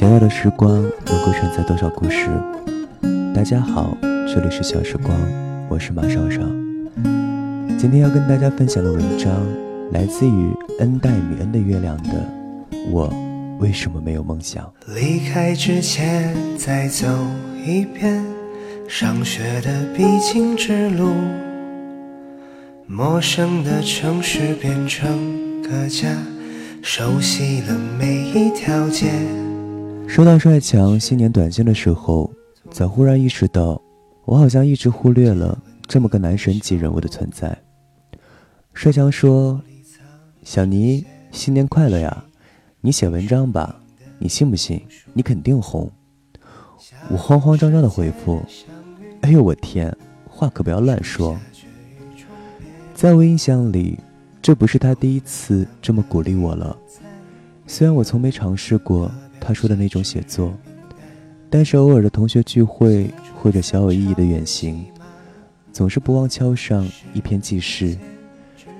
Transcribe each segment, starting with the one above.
想要的时光能够承载多少故事？大家好，这里是小时光，我是马少少。今天要跟大家分享的文章来自于恩戴米恩的月亮的《我为什么没有梦想》。离开之前再走一遍上学的必经之路，陌生的城市变成个家，熟悉了每一条街。收到帅强新年短信的时候，才忽然意识到，我好像一直忽略了这么个男神级人物的存在。帅强说：“小尼，新年快乐呀！你写文章吧，你信不信？你肯定红。”我慌慌张张的回复：“哎呦我天，话可不要乱说。”在我印象里，这不是他第一次这么鼓励我了。虽然我从没尝试过。他说的那种写作，但是偶尔的同学聚会或者小有意义的远行，总是不忘敲上一篇记事。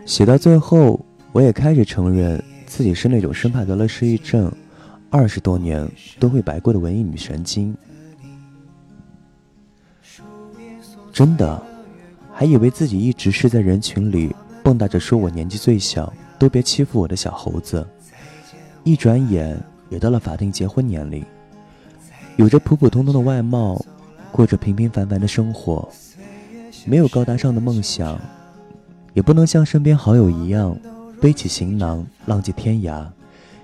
写到最后，我也开始承认自己是那种生怕得了失忆症，二十多年都会白过的文艺女神经。真的，还以为自己一直是在人群里蹦跶着说我年纪最小，都别欺负我的小猴子。一转眼。也到了法定结婚年龄，有着普普通通的外貌，过着平平凡凡的生活，没有高大上的梦想，也不能像身边好友一样背起行囊浪迹天涯，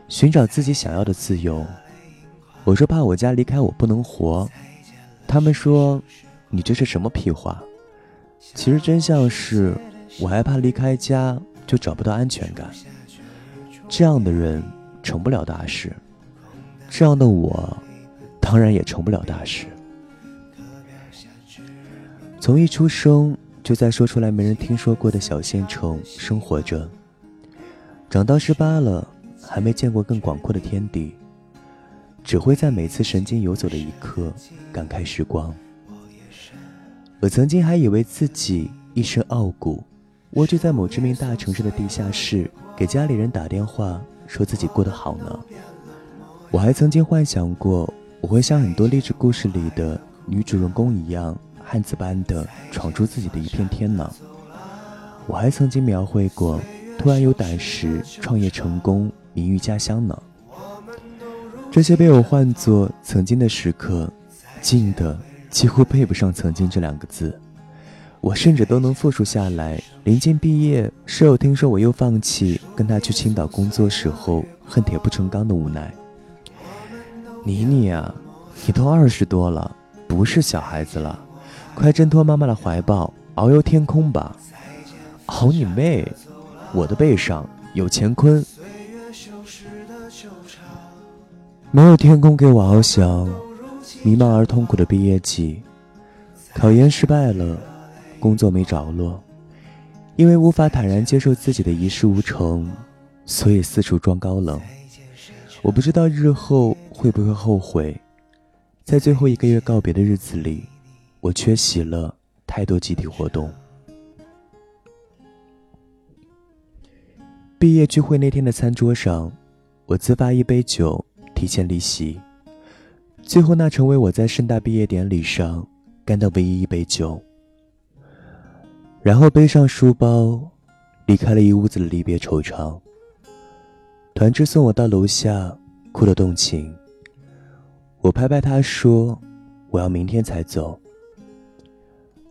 寻找自己想要的自由。我说怕我家离开我不能活，他们说你这是什么屁话？其实真相是我害怕离开家就找不到安全感，这样的人成不了大事。这样的我，当然也成不了大事。从一出生就在说出来没人听说过的小县城生活着，长到十八了还没见过更广阔的天地，只会在每次神经游走的一刻感慨时光。我曾经还以为自己一身傲骨，蜗居在某知名大城市的地下室，给家里人打电话说自己过得好呢。我还曾经幻想过，我会像很多励志故事里的女主人公一样，汉子般的闯出自己的一片天呢。我还曾经描绘过，突然有胆识创业成功，名誉家乡呢。这些被我换作曾经的时刻，近的几乎配不上“曾经”这两个字。我甚至都能复述下来。临近毕业，室友听说我又放弃跟他去青岛工作时候，恨铁不成钢的无奈。妮妮啊，你都二十多了，不是小孩子了，快挣脱妈妈的怀抱，遨游天空吧！好你妹！我的背上有乾坤，没有天空给我翱翔。迷茫而痛苦的毕业季，考研失败了，工作没着落，因为无法坦然接受自己的一事无成，所以四处装高冷。我不知道日后会不会后悔，在最后一个月告别的日子里，我缺席了太多集体活动。毕业聚会那天的餐桌上，我自发一杯酒，提前离席。最后，那成为我在盛大毕业典礼上干的唯一一杯酒。然后背上书包，离开了一屋子的离别惆怅。团支送我到楼下，哭得动情。我拍拍他说：“我要明天才走。”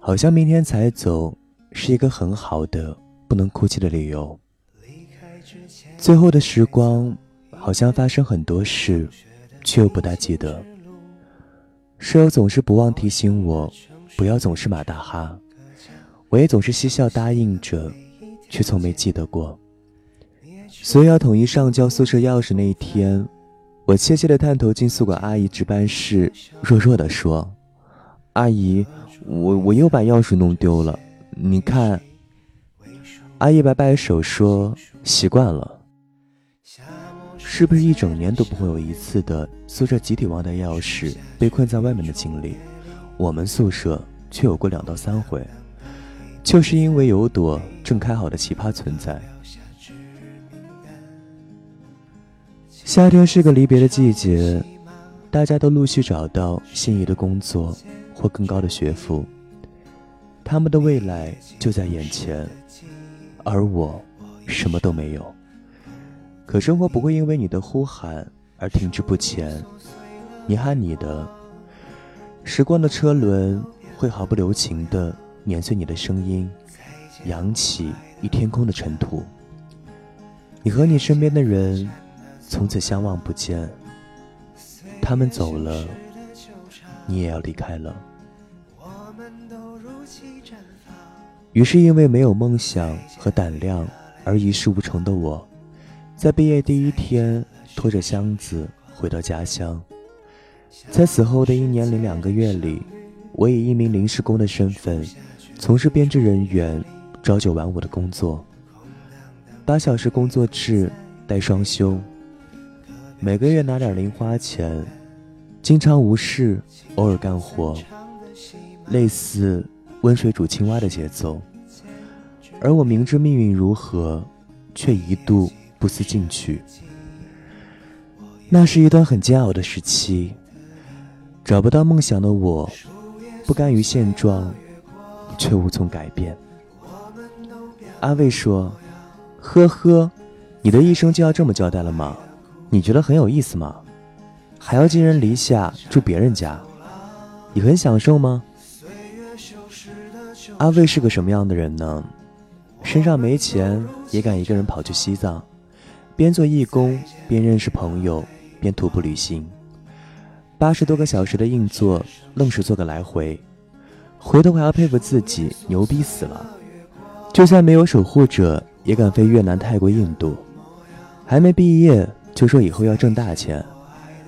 好像明天才走是一个很好的不能哭泣的理由。最后的时光，好像发生很多事，却又不大记得。室友总是不忘提醒我，不要总是马大哈。我也总是嬉笑答应着，却从没记得过。所以要统一上交宿舍钥匙那一天，我怯怯地探头进宿管阿姨值班室，弱弱地说：“阿姨，我我又把钥匙弄丢了，你看。”阿姨摆摆手说：“习惯了。”是不是一整年都不会有一次的宿舍集体忘带钥匙被困在外面的经历？我们宿舍却有过两到三回，就是因为有朵正开好的奇葩存在。夏天是个离别的季节，大家都陆续找到心仪的工作或更高的学府，他们的未来就在眼前，而我什么都没有。可生活不会因为你的呼喊而停滞不前，你喊你的，时光的车轮会毫不留情地碾碎你的声音，扬起一天空的尘土。你和你身边的人从此相望不见，他们走了，你也要离开了。于是，因为没有梦想和胆量而一事无成的我，在毕业第一天拖着箱子回到家乡。在此后的一年零两个月里，我以一名临时工的身份，从事编制人员朝九晚五的工作。八小时工作制带双休，每个月拿点零花钱，经常无事，偶尔干活，类似温水煮青蛙的节奏。而我明知命运如何，却一度不思进取。那是一段很煎熬的时期，找不到梦想的我，不甘于现状，却无从改变。阿卫说。呵呵，你的一生就要这么交代了吗？你觉得很有意思吗？还要寄人篱下住别人家，你很享受吗？阿卫是个什么样的人呢？身上没钱也敢一个人跑去西藏，边做义工边认识朋友，边徒步旅行，八十多个小时的硬座，愣是做个来回，回头还要佩服自己牛逼死了，就算没有守护者。也敢飞越南、泰国、印度，还没毕业就说以后要挣大钱，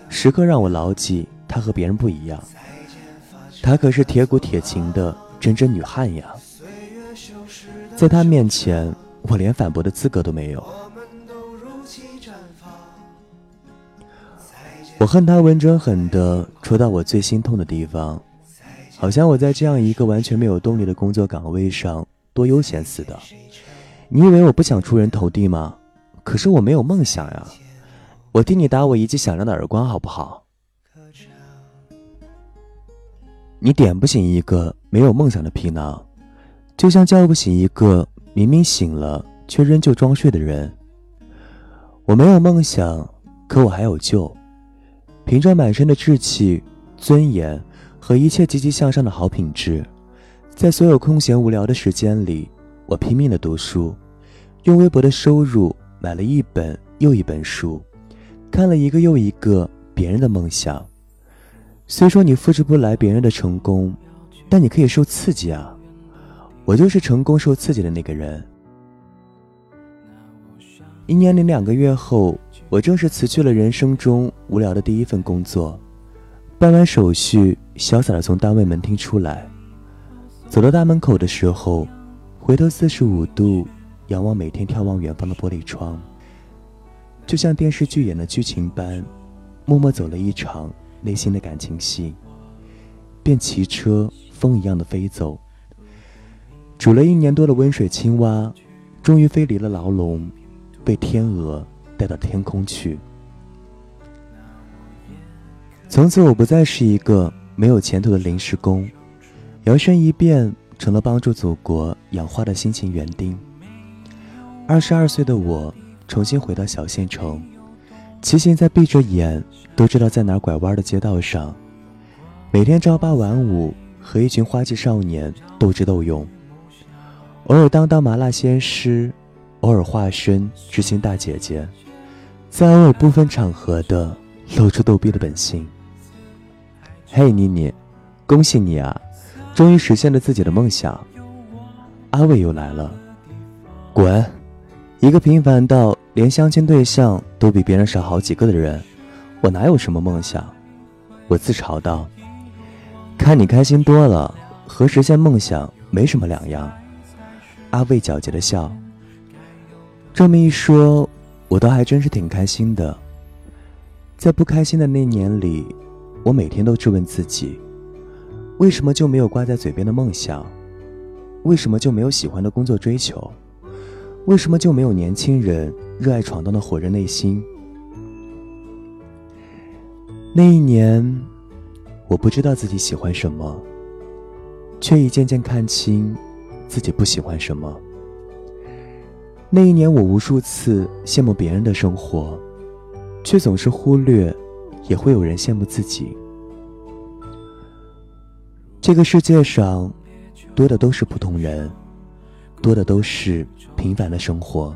时刻让我牢记她和别人不一样。她可是铁骨铁情的真真女汉呀，在她面前，我连反驳的资格都没有。我恨他文狰狠的戳到我最心痛的地方，好像我在这样一个完全没有动力的工作岗位上多悠闲似的。你以为我不想出人头地吗？可是我没有梦想呀！我替你打我一记响亮的耳光，好不好？你点不醒一个没有梦想的皮囊，就像叫不醒一个明明醒了却仍旧装睡的人。我没有梦想，可我还有救。凭着满身的志气、尊严和一切积极向上的好品质，在所有空闲无聊的时间里。我拼命的读书，用微薄的收入买了一本又一本书，看了一个又一个别人的梦想。虽说你复制不来别人的成功，但你可以受刺激啊！我就是成功受刺激的那个人。一年零两个月后，我正式辞去了人生中无聊的第一份工作，办完手续，潇洒的从单位门厅出来，走到大门口的时候。回头四十五度仰望每天眺望远方的玻璃窗，就像电视剧演的剧情般，默默走了一场内心的感情戏，便骑车风一样的飞走。煮了一年多的温水青蛙，终于飞离了牢笼，被天鹅带到天空去。从此，我不再是一个没有前途的临时工，摇身一变。成了帮助祖国养花的辛勤园丁。二十二岁的我重新回到小县城，骑行在闭着眼都知道在哪拐弯的街道上，每天朝八晚五和一群花季少年斗智斗勇，偶尔当当麻辣鲜师，偶尔化身知心大姐姐，在偶尔不分场合的露出逗逼的本性。嘿，妮妮，恭喜你啊！终于实现了自己的梦想，阿伟又来了。滚！一个平凡到连相亲对象都比别人少好几个的人，我哪有什么梦想？我自嘲道。看你开心多了，和实现梦想没什么两样。阿卫皎洁的笑。这么一说，我倒还真是挺开心的。在不开心的那年里，我每天都质问自己。为什么就没有挂在嘴边的梦想？为什么就没有喜欢的工作追求？为什么就没有年轻人热爱闯荡的火热内心？那一年，我不知道自己喜欢什么，却已渐渐看清自己不喜欢什么。那一年，我无数次羡慕别人的生活，却总是忽略，也会有人羡慕自己。这个世界上，多的都是普通人，多的都是平凡的生活，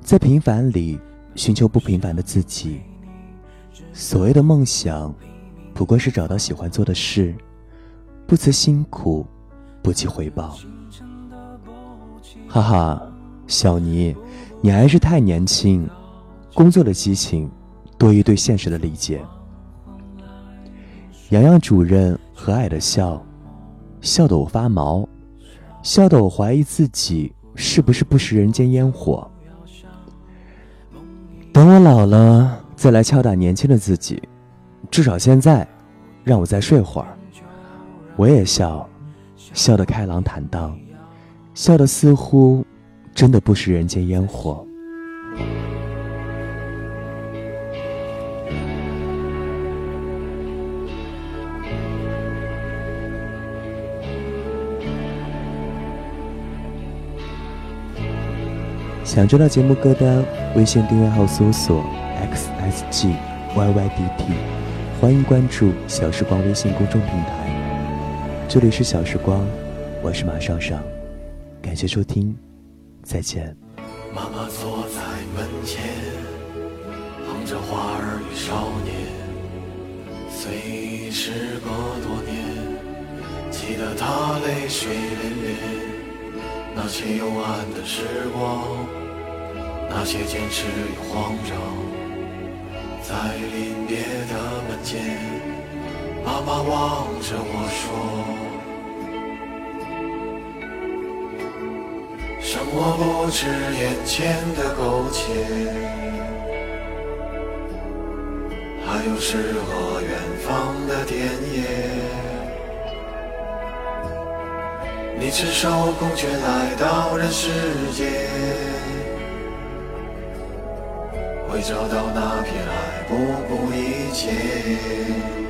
在平凡里寻求不平凡的自己。所谓的梦想，不过是找到喜欢做的事，不辞辛苦，不计回报。哈哈，小尼，你还是太年轻，工作的激情多于对现实的理解。洋洋主任和蔼的笑，笑得我发毛，笑得我怀疑自己是不是不食人间烟火。等我老了。再来敲打年轻的自己，至少现在，让我再睡会儿。我也笑，笑得开朗坦荡，笑得似乎真的不食人间烟火。想知道节目歌单，微信订阅号搜索。x s g y y d t，欢迎关注小时光微信公众平台。这里是小时光，我是马上上，感谢收听，再见。妈妈坐在门前，捧着花儿与少年。虽时隔多年，记得她泪水涟涟。那些幽暗的时光，那些坚持与慌张。在临别的门前，妈妈望着我说：“生活不止眼前的苟且，还有诗和远方的田野。你赤手空拳来到人世间，会找到那片海。”不顾一切。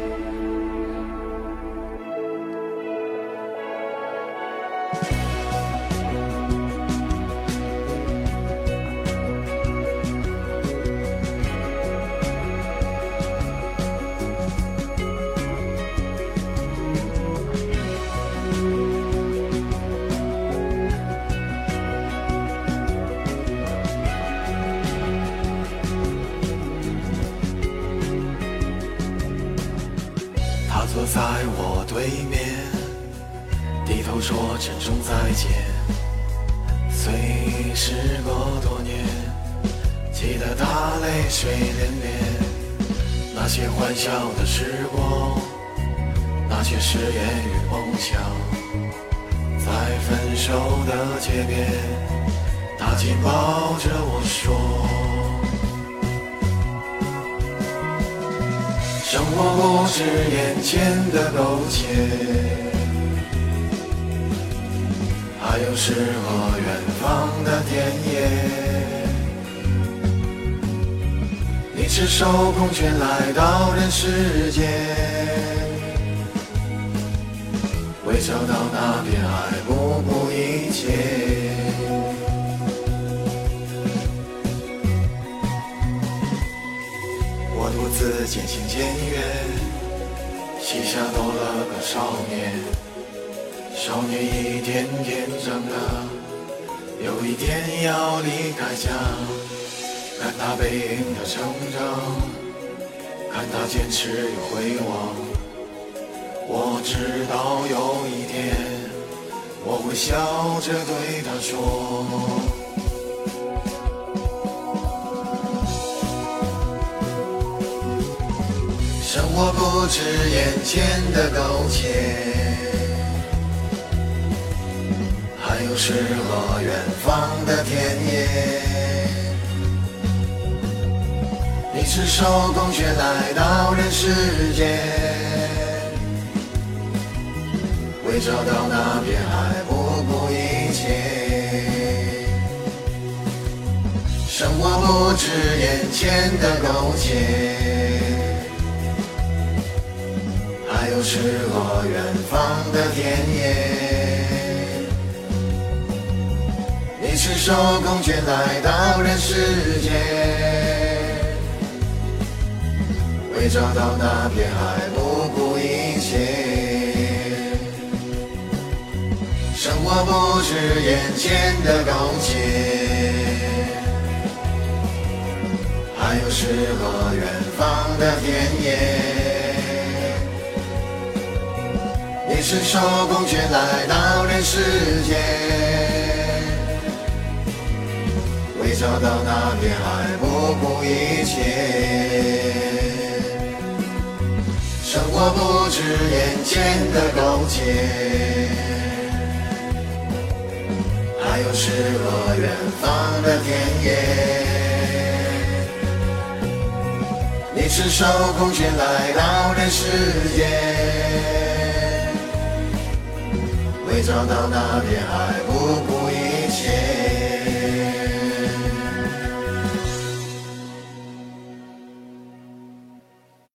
泪水涟涟。那些欢笑的时光，那些誓言与梦想，在分手的街边，他紧抱着我说。生活不止眼前的苟且，还有诗和远方的田野。赤手空拳来到人世间，为找到那片爱不顾一切。我独自渐行渐远，膝下多了个少年。少年一天天长大，有一天要离开家。看他背影的成长，看他坚持与回望。我知道有一天，我会笑着对他说。生活不止眼前的苟且，还有诗和远方的田野。你赤手空拳来到人世间，为找到那片海不顾一切。生活不止眼前的苟且。还有诗和远方的田野。你赤手空拳来到人世间，为找到那片海不顾一切。生活不止眼前的苟且，还有诗和远方的田野。你赤手空拳来到人世间，为找到那片海不顾一切。我不知眼前的苟且，还有诗和远方的田野。你赤手空拳来到人世间，为找到那片海不顾